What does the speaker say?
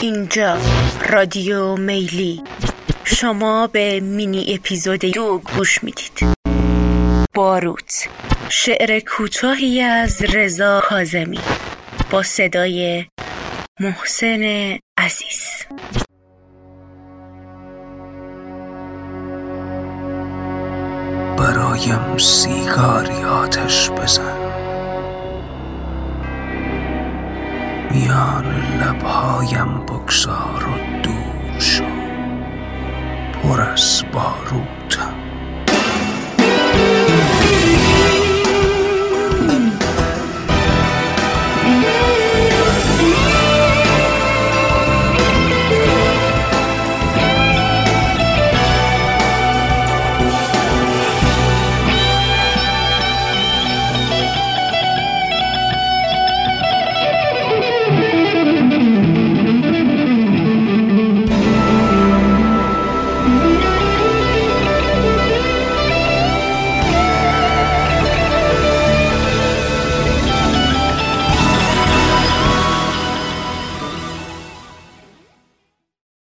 اینجا رادیو میلی. شما به مینی اپیزود دو گوش می‌دید. باروت شعر کوتاهی از رضا کازمی با صدای محسن عزیز. برایم سیگاری آتش بزن. میان لبهایم بگذار و دور شو. پر از باروتم